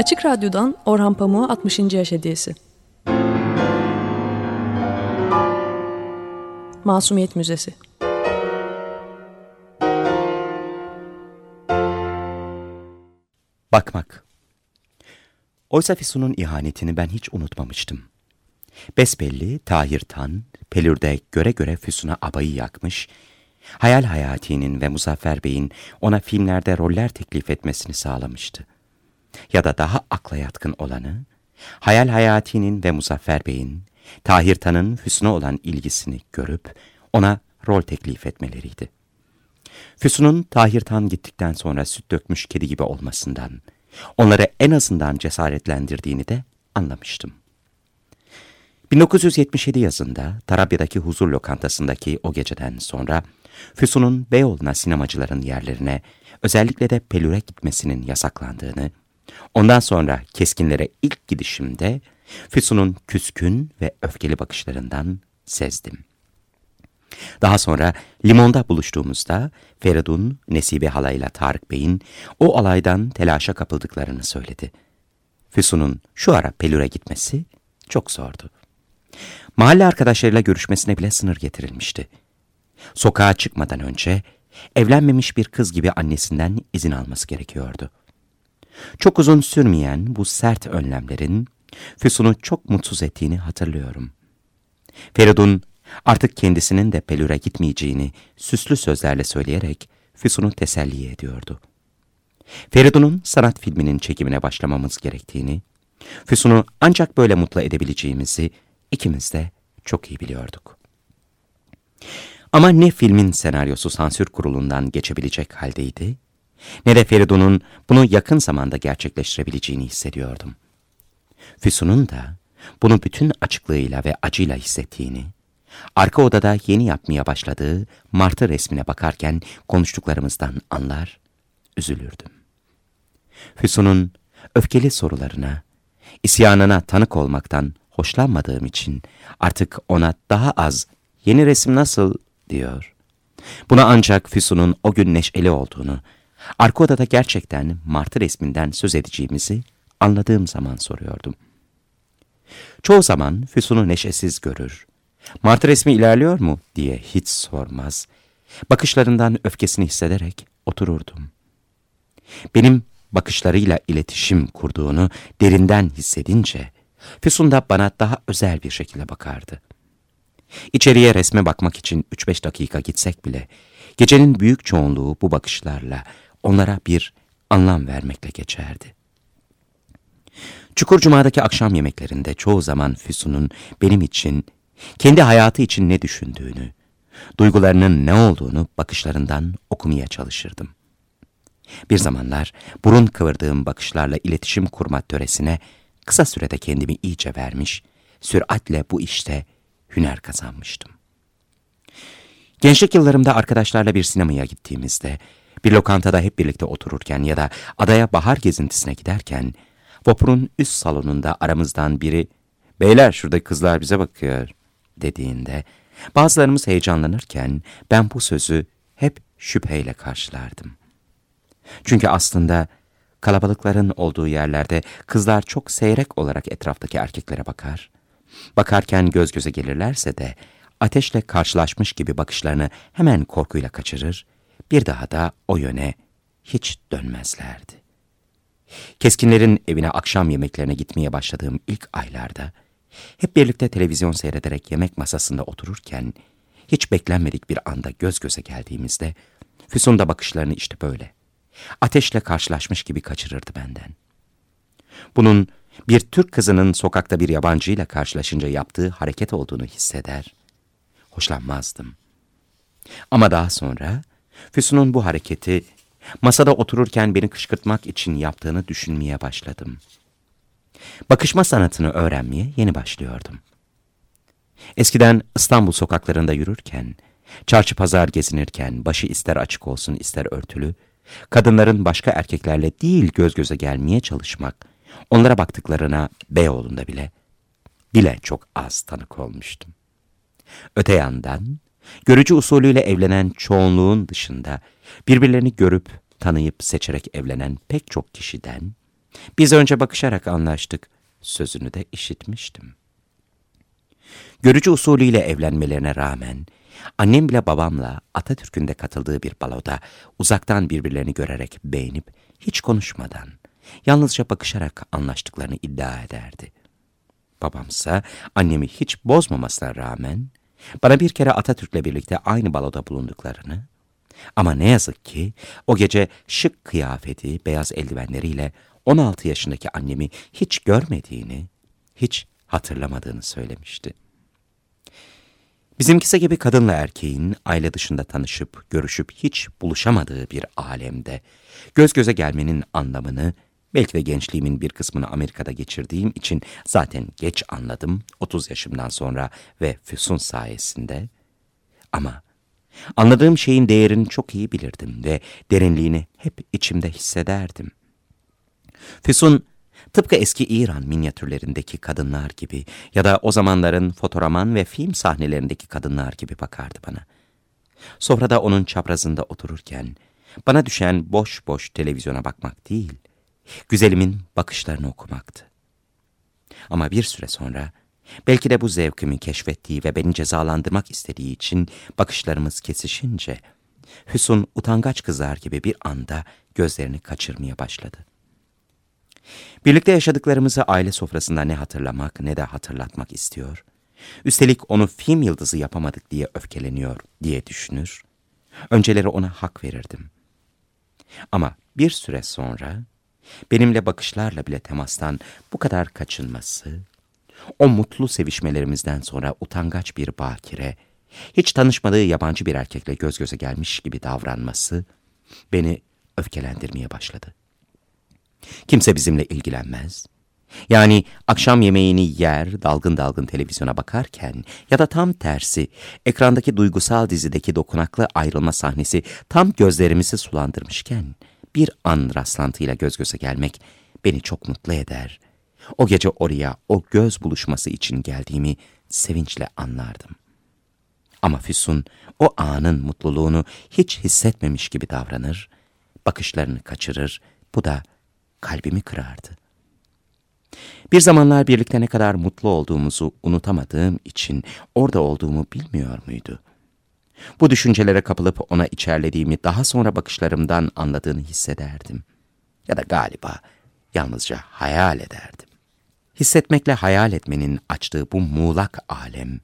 Açık Radyo'dan Orhan Pamuk'a 60. yaş hediyesi. Masumiyet Müzesi Bakmak Oysa Füsun'un ihanetini ben hiç unutmamıştım. Besbelli Tahir Tan, Pelür'de göre göre Füsun'a abayı yakmış, Hayal Hayati'nin ve Muzaffer Bey'in ona filmlerde roller teklif etmesini sağlamıştı ya da daha akla yatkın olanı, Hayal Hayati'nin ve Muzaffer Bey'in, Tahir Tan'ın Füsun'a olan ilgisini görüp ona rol teklif etmeleriydi. Füsun'un Tahir Tan gittikten sonra süt dökmüş kedi gibi olmasından, onları en azından cesaretlendirdiğini de anlamıştım. 1977 yazında Tarabya'daki huzur lokantasındaki o geceden sonra Füsun'un Beyoğlu'na sinemacıların yerlerine özellikle de Pelür'e gitmesinin yasaklandığını Ondan sonra keskinlere ilk gidişimde Füsun'un küskün ve öfkeli bakışlarından sezdim. Daha sonra limonda buluştuğumuzda Feridun, Nesibe halayla Tarık Bey'in o alaydan telaşa kapıldıklarını söyledi. Füsun'un şu ara Pelür'e gitmesi çok zordu. Mahalle arkadaşlarıyla görüşmesine bile sınır getirilmişti. Sokağa çıkmadan önce evlenmemiş bir kız gibi annesinden izin alması gerekiyordu. Çok uzun sürmeyen bu sert önlemlerin Füsun'u çok mutsuz ettiğini hatırlıyorum. Feridun artık kendisinin de Pelür'e gitmeyeceğini süslü sözlerle söyleyerek Füsun'u teselli ediyordu. Feridun'un sanat filminin çekimine başlamamız gerektiğini, Füsun'u ancak böyle mutlu edebileceğimizi ikimiz de çok iyi biliyorduk. Ama ne filmin senaryosu sansür kurulundan geçebilecek haldeydi, ne de Feridun'un bunu yakın zamanda gerçekleştirebileceğini hissediyordum. Füsun'un da bunu bütün açıklığıyla ve acıyla hissettiğini, arka odada yeni yapmaya başladığı martı resmine bakarken konuştuklarımızdan anlar, üzülürdüm. Füsun'un öfkeli sorularına, isyanına tanık olmaktan hoşlanmadığım için artık ona daha az yeni resim nasıl diyor. Buna ancak Füsun'un o gün neşeli olduğunu, Arka odada gerçekten martı resminden söz edeceğimizi anladığım zaman soruyordum. Çoğu zaman Füsun'u neşesiz görür. Martı resmi ilerliyor mu diye hiç sormaz. Bakışlarından öfkesini hissederek otururdum. Benim bakışlarıyla iletişim kurduğunu derinden hissedince Füsun da bana daha özel bir şekilde bakardı. İçeriye resme bakmak için 3-5 dakika gitsek bile gecenin büyük çoğunluğu bu bakışlarla onlara bir anlam vermekle geçerdi. Çukur Cuma'daki akşam yemeklerinde çoğu zaman Füsun'un benim için, kendi hayatı için ne düşündüğünü, duygularının ne olduğunu bakışlarından okumaya çalışırdım. Bir zamanlar burun kıvırdığım bakışlarla iletişim kurma töresine kısa sürede kendimi iyice vermiş, süratle bu işte hüner kazanmıştım. Gençlik yıllarımda arkadaşlarla bir sinemaya gittiğimizde bir lokantada hep birlikte otururken ya da adaya bahar gezintisine giderken, vapurun üst salonunda aramızdan biri, ''Beyler şuradaki kızlar bize bakıyor.'' dediğinde, bazılarımız heyecanlanırken ben bu sözü hep şüpheyle karşılardım. Çünkü aslında kalabalıkların olduğu yerlerde kızlar çok seyrek olarak etraftaki erkeklere bakar. Bakarken göz göze gelirlerse de ateşle karşılaşmış gibi bakışlarını hemen korkuyla kaçırır bir daha da o yöne hiç dönmezlerdi. Keskinlerin evine akşam yemeklerine gitmeye başladığım ilk aylarda, hep birlikte televizyon seyrederek yemek masasında otururken, hiç beklenmedik bir anda göz göze geldiğimizde, Füsun da bakışlarını işte böyle, ateşle karşılaşmış gibi kaçırırdı benden. Bunun bir Türk kızının sokakta bir yabancıyla karşılaşınca yaptığı hareket olduğunu hisseder, hoşlanmazdım. Ama daha sonra Füsun'un bu hareketi masada otururken beni kışkırtmak için yaptığını düşünmeye başladım. Bakışma sanatını öğrenmeye yeni başlıyordum. Eskiden İstanbul sokaklarında yürürken, çarşı pazar gezinirken başı ister açık olsun ister örtülü, kadınların başka erkeklerle değil göz göze gelmeye çalışmak, onlara baktıklarına Beyoğlu'nda bile, bile çok az tanık olmuştum. Öte yandan, görücü usulüyle evlenen çoğunluğun dışında birbirlerini görüp, tanıyıp, seçerek evlenen pek çok kişiden, biz önce bakışarak anlaştık, sözünü de işitmiştim. Görücü usulüyle evlenmelerine rağmen, annem bile babamla Atatürk'ün de katıldığı bir baloda uzaktan birbirlerini görerek beğenip, hiç konuşmadan, yalnızca bakışarak anlaştıklarını iddia ederdi. Babamsa annemi hiç bozmamasına rağmen, bana bir kere Atatürk'le birlikte aynı baloda bulunduklarını, ama ne yazık ki o gece şık kıyafeti, beyaz eldivenleriyle 16 yaşındaki annemi hiç görmediğini, hiç hatırlamadığını söylemişti. Bizimkisi gibi kadınla erkeğin aile dışında tanışıp, görüşüp hiç buluşamadığı bir alemde göz göze gelmenin anlamını belki de gençliğimin bir kısmını Amerika'da geçirdiğim için zaten geç anladım 30 yaşımdan sonra ve Füsun sayesinde. Ama anladığım şeyin değerini çok iyi bilirdim ve derinliğini hep içimde hissederdim. Füsun tıpkı eski İran minyatürlerindeki kadınlar gibi ya da o zamanların fotoraman ve film sahnelerindeki kadınlar gibi bakardı bana. Sofrada onun çaprazında otururken bana düşen boş boş televizyona bakmak değil, güzelimin bakışlarını okumaktı. Ama bir süre sonra belki de bu zevkimi keşfettiği ve beni cezalandırmak istediği için bakışlarımız kesişince Hüsun utangaç kızar gibi bir anda gözlerini kaçırmaya başladı. Birlikte yaşadıklarımızı aile sofrasında ne hatırlamak ne de hatırlatmak istiyor. Üstelik onu film yıldızı yapamadık diye öfkeleniyor diye düşünür. Önceleri ona hak verirdim. Ama bir süre sonra benimle bakışlarla bile temastan bu kadar kaçınması, o mutlu sevişmelerimizden sonra utangaç bir bakire, hiç tanışmadığı yabancı bir erkekle göz göze gelmiş gibi davranması beni öfkelendirmeye başladı. Kimse bizimle ilgilenmez. Yani akşam yemeğini yer, dalgın dalgın televizyona bakarken ya da tam tersi, ekrandaki duygusal dizideki dokunaklı ayrılma sahnesi tam gözlerimizi sulandırmışken, bir an rastlantıyla göz göze gelmek beni çok mutlu eder. O gece oraya o göz buluşması için geldiğimi sevinçle anlardım. Ama Füsun o anın mutluluğunu hiç hissetmemiş gibi davranır, bakışlarını kaçırır, bu da kalbimi kırardı. Bir zamanlar birlikte ne kadar mutlu olduğumuzu unutamadığım için orada olduğumu bilmiyor muydu? Bu düşüncelere kapılıp ona içerlediğimi daha sonra bakışlarımdan anladığını hissederdim. Ya da galiba yalnızca hayal ederdim. Hissetmekle hayal etmenin açtığı bu muğlak alem,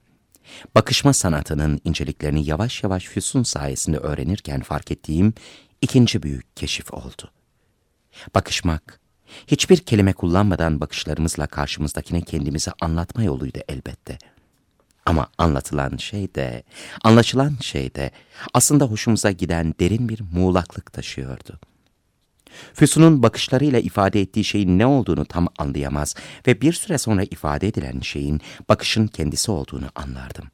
bakışma sanatının inceliklerini yavaş yavaş Füsun sayesinde öğrenirken fark ettiğim ikinci büyük keşif oldu. Bakışmak, hiçbir kelime kullanmadan bakışlarımızla karşımızdakine kendimizi anlatma yoluydu elbette. Ama anlatılan şey de, anlaşılan şey de aslında hoşumuza giden derin bir muğlaklık taşıyordu. Füsun'un bakışlarıyla ifade ettiği şeyin ne olduğunu tam anlayamaz ve bir süre sonra ifade edilen şeyin bakışın kendisi olduğunu anlardım.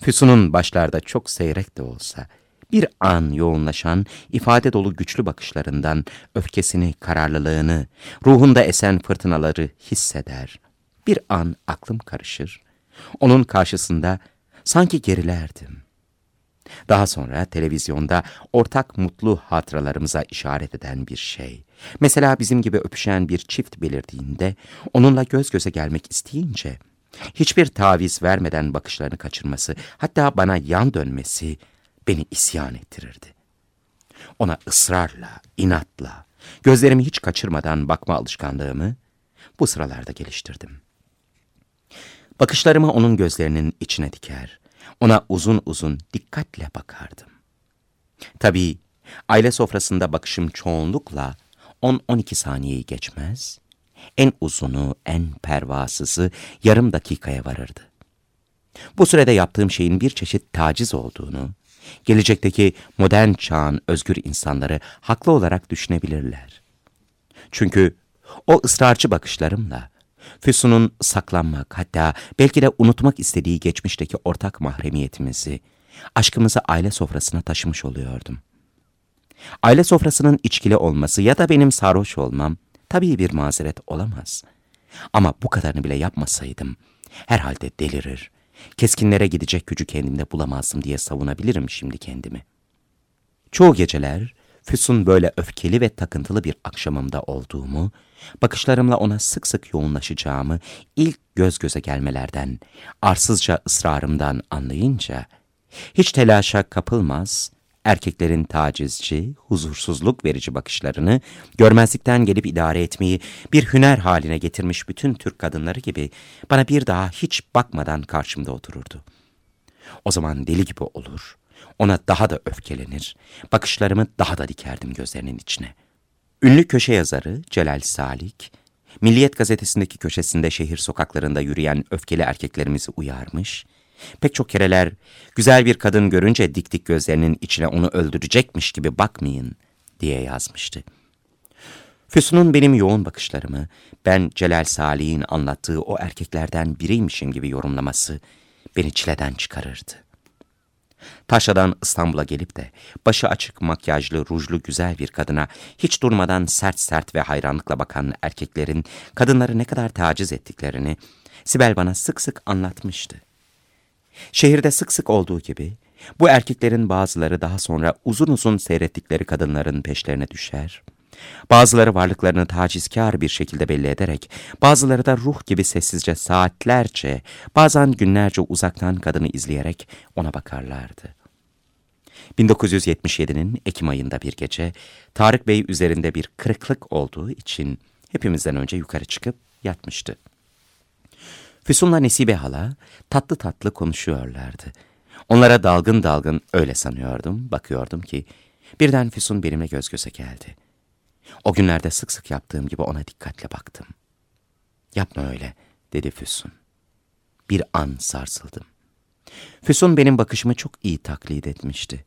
Füsun'un başlarda çok seyrek de olsa, bir an yoğunlaşan, ifade dolu güçlü bakışlarından öfkesini, kararlılığını, ruhunda esen fırtınaları hisseder. Bir an aklım karışır. Onun karşısında sanki gerilerdim. Daha sonra televizyonda ortak mutlu hatıralarımıza işaret eden bir şey. Mesela bizim gibi öpüşen bir çift belirdiğinde, onunla göz göze gelmek isteyince, hiçbir taviz vermeden bakışlarını kaçırması, hatta bana yan dönmesi, beni isyan ettirirdi. Ona ısrarla, inatla, gözlerimi hiç kaçırmadan bakma alışkanlığımı bu sıralarda geliştirdim. Bakışlarımı onun gözlerinin içine diker, ona uzun uzun dikkatle bakardım. Tabii aile sofrasında bakışım çoğunlukla 10-12 saniyeyi geçmez, en uzunu, en pervasızı yarım dakikaya varırdı. Bu sürede yaptığım şeyin bir çeşit taciz olduğunu, gelecekteki modern çağın özgür insanları haklı olarak düşünebilirler. Çünkü o ısrarcı bakışlarımla Füsun'un saklanmak hatta belki de unutmak istediği geçmişteki ortak mahremiyetimizi, aşkımızı aile sofrasına taşımış oluyordum. Aile sofrasının içkili olması ya da benim sarhoş olmam tabii bir mazeret olamaz. Ama bu kadarını bile yapmasaydım herhalde delirir, keskinlere gidecek gücü kendimde bulamazdım diye savunabilirim şimdi kendimi. Çoğu geceler Füsun böyle öfkeli ve takıntılı bir akşamımda olduğumu, bakışlarımla ona sık sık yoğunlaşacağımı ilk göz göze gelmelerden, arsızca ısrarımdan anlayınca, hiç telaşa kapılmaz, erkeklerin tacizci, huzursuzluk verici bakışlarını görmezlikten gelip idare etmeyi bir hüner haline getirmiş bütün Türk kadınları gibi bana bir daha hiç bakmadan karşımda otururdu. O zaman deli gibi olur, ona daha da öfkelenir, bakışlarımı daha da dikerdim gözlerinin içine. Ünlü köşe yazarı Celal Salik, Milliyet gazetesindeki köşesinde şehir sokaklarında yürüyen öfkeli erkeklerimizi uyarmış, pek çok kereler güzel bir kadın görünce dik dik gözlerinin içine onu öldürecekmiş gibi bakmayın diye yazmıştı. Füsun'un benim yoğun bakışlarımı, ben Celal Salih'in anlattığı o erkeklerden biriymişim gibi yorumlaması beni çileden çıkarırdı. Taşra'dan İstanbul'a gelip de başı açık makyajlı, rujlu güzel bir kadına hiç durmadan sert sert ve hayranlıkla bakan erkeklerin kadınları ne kadar taciz ettiklerini Sibel bana sık sık anlatmıştı. Şehirde sık sık olduğu gibi bu erkeklerin bazıları daha sonra uzun uzun seyrettikleri kadınların peşlerine düşer. Bazıları varlıklarını tacizkar bir şekilde belli ederek, bazıları da ruh gibi sessizce saatlerce, bazen günlerce uzaktan kadını izleyerek ona bakarlardı. 1977'nin Ekim ayında bir gece, Tarık Bey üzerinde bir kırıklık olduğu için hepimizden önce yukarı çıkıp yatmıştı. Füsun'la Nesibe hala tatlı tatlı konuşuyorlardı. Onlara dalgın dalgın öyle sanıyordum, bakıyordum ki birden Füsun benimle göz göze geldi. O günlerde sık sık yaptığım gibi ona dikkatle baktım. Yapma öyle, dedi Füsun. Bir an sarsıldım. Füsun benim bakışımı çok iyi taklit etmişti.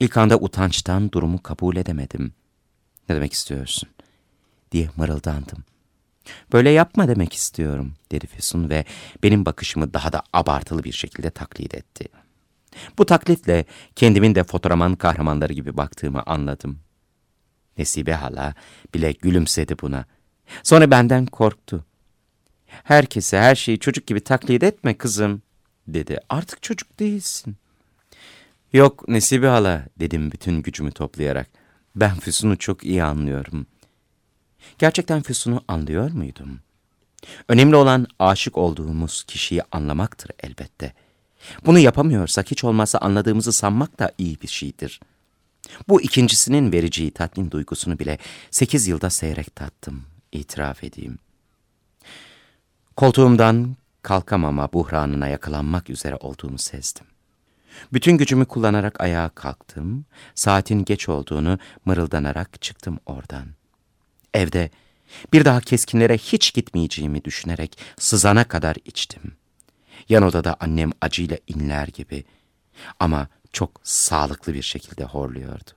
İlk anda utançtan durumu kabul edemedim. Ne demek istiyorsun? diye mırıldandım. Böyle yapma demek istiyorum, dedi Füsun ve benim bakışımı daha da abartılı bir şekilde taklit etti. Bu taklitle kendimin de fotoğraman kahramanları gibi baktığımı anladım. Nesibe hala bile gülümsedi buna. Sonra benden korktu. Herkese her şeyi çocuk gibi taklit etme kızım, dedi. Artık çocuk değilsin. Yok Nesibe hala, dedim bütün gücümü toplayarak. Ben Füsun'u çok iyi anlıyorum. Gerçekten Füsun'u anlıyor muydum? Önemli olan aşık olduğumuz kişiyi anlamaktır elbette. Bunu yapamıyorsak hiç olmazsa anladığımızı sanmak da iyi bir şeydir. Bu ikincisinin vereceği tatmin duygusunu bile sekiz yılda seyrek tattım, itiraf edeyim. Koltuğumdan kalkamama buhranına yakalanmak üzere olduğumu sezdim. Bütün gücümü kullanarak ayağa kalktım, saatin geç olduğunu mırıldanarak çıktım oradan. Evde bir daha keskinlere hiç gitmeyeceğimi düşünerek sızana kadar içtim. Yan odada annem acıyla inler gibi ama çok sağlıklı bir şekilde horluyordu.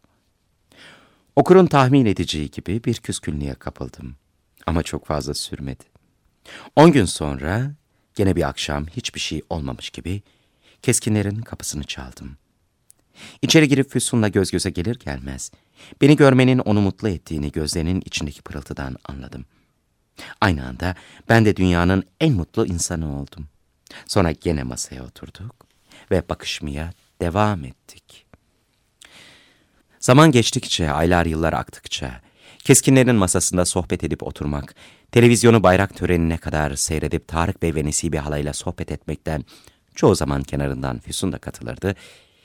Okurun tahmin edeceği gibi bir küskünlüğe kapıldım. Ama çok fazla sürmedi. On gün sonra gene bir akşam hiçbir şey olmamış gibi keskinlerin kapısını çaldım. İçeri girip Füsun'la göz göze gelir gelmez beni görmenin onu mutlu ettiğini gözlerinin içindeki pırıltıdan anladım. Aynı anda ben de dünyanın en mutlu insanı oldum. Sonra gene masaya oturduk ve bakışmaya devam ettik. Zaman geçtikçe, aylar yıllar aktıkça, keskinlerin masasında sohbet edip oturmak, televizyonu bayrak törenine kadar seyredip Tarık Bey ve Nesibe halayla sohbet etmekten çoğu zaman kenarından Füsun da katılırdı,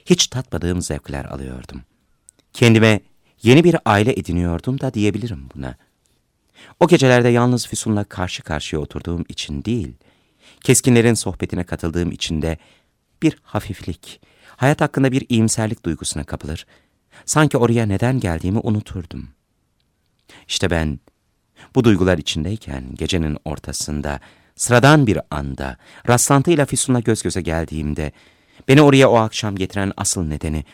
hiç tatmadığım zevkler alıyordum. Kendime yeni bir aile ediniyordum da diyebilirim buna. O gecelerde yalnız Füsun'la karşı karşıya oturduğum için değil, keskinlerin sohbetine katıldığım için de bir hafiflik, hayat hakkında bir iyimserlik duygusuna kapılır, sanki oraya neden geldiğimi unuturdum. İşte ben bu duygular içindeyken gecenin ortasında, sıradan bir anda, rastlantıyla Füsun'la göz göze geldiğimde, Beni oraya o akşam getiren asıl nedeni,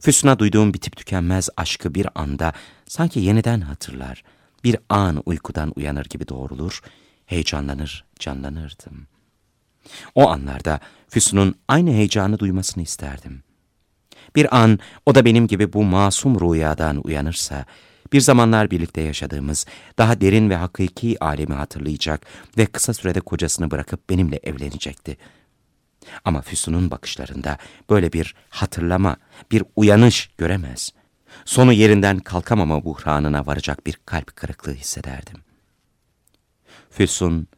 Füsun'a duyduğum bitip tükenmez aşkı bir anda sanki yeniden hatırlar, bir an uykudan uyanır gibi doğrulur, heyecanlanır, canlanırdım. O anlarda Füsun'un aynı heyecanı duymasını isterdim. Bir an o da benim gibi bu masum rüyadan uyanırsa, bir zamanlar birlikte yaşadığımız, daha derin ve hakiki alemi hatırlayacak ve kısa sürede kocasını bırakıp benimle evlenecekti. Ama Füsun'un bakışlarında böyle bir hatırlama, bir uyanış göremez. Sonu yerinden kalkamama buhranına varacak bir kalp kırıklığı hissederdim. Füsun,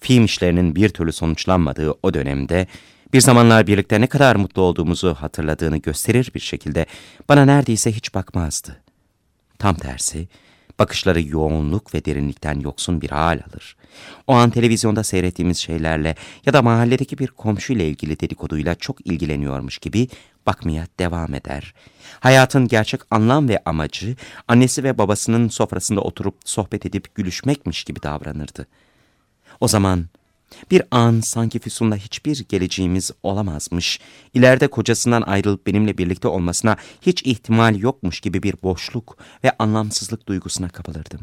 film işlerinin bir türlü sonuçlanmadığı o dönemde bir zamanlar birlikte ne kadar mutlu olduğumuzu hatırladığını gösterir bir şekilde bana neredeyse hiç bakmazdı. Tam tersi, bakışları yoğunluk ve derinlikten yoksun bir hal alır. O an televizyonda seyrettiğimiz şeylerle ya da mahalledeki bir komşuyla ilgili dedikoduyla çok ilgileniyormuş gibi bakmaya devam eder. Hayatın gerçek anlam ve amacı annesi ve babasının sofrasında oturup sohbet edip gülüşmekmiş gibi davranırdı. O zaman bir an sanki Füsun'la hiçbir geleceğimiz olamazmış, ileride kocasından ayrılıp benimle birlikte olmasına hiç ihtimal yokmuş gibi bir boşluk ve anlamsızlık duygusuna kapılırdım.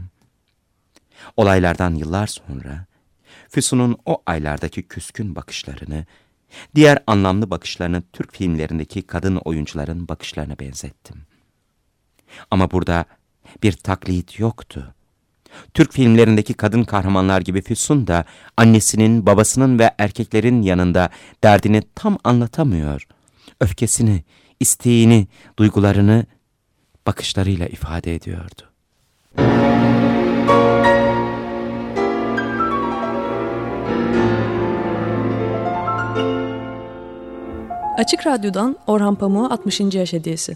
Olaylardan yıllar sonra Füsun'un o aylardaki küskün bakışlarını, diğer anlamlı bakışlarını Türk filmlerindeki kadın oyuncuların bakışlarına benzettim. Ama burada bir taklit yoktu. Türk filmlerindeki kadın kahramanlar gibi Füsun da annesinin, babasının ve erkeklerin yanında derdini tam anlatamıyor. Öfkesini, isteğini, duygularını bakışlarıyla ifade ediyordu. Açık Radyo'dan Orhan Pamuk'a 60. Yaş Hediyesi